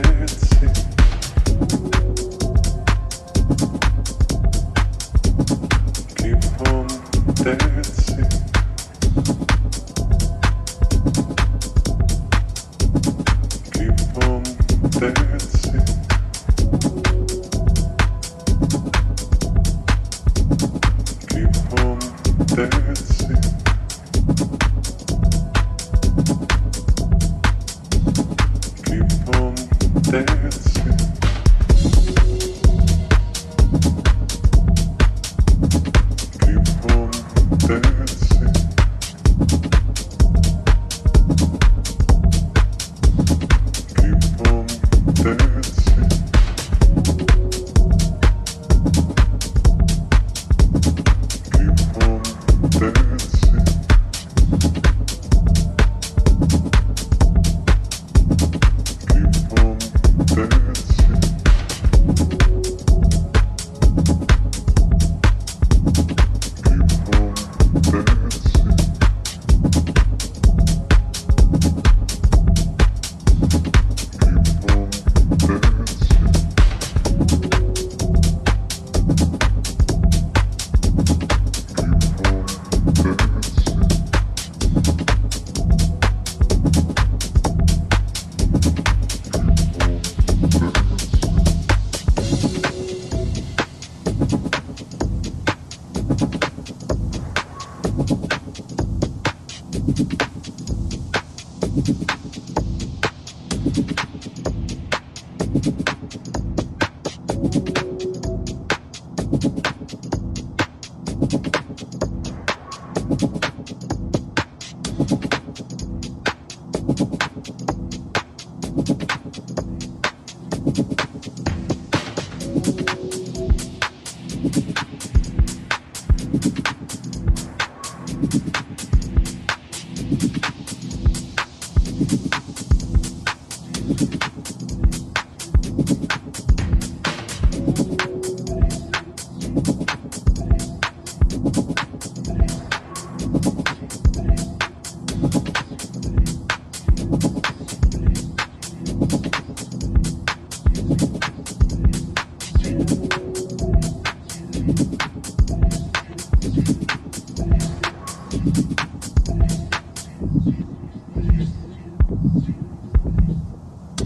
dancing. Keep on dancing.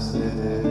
as it is.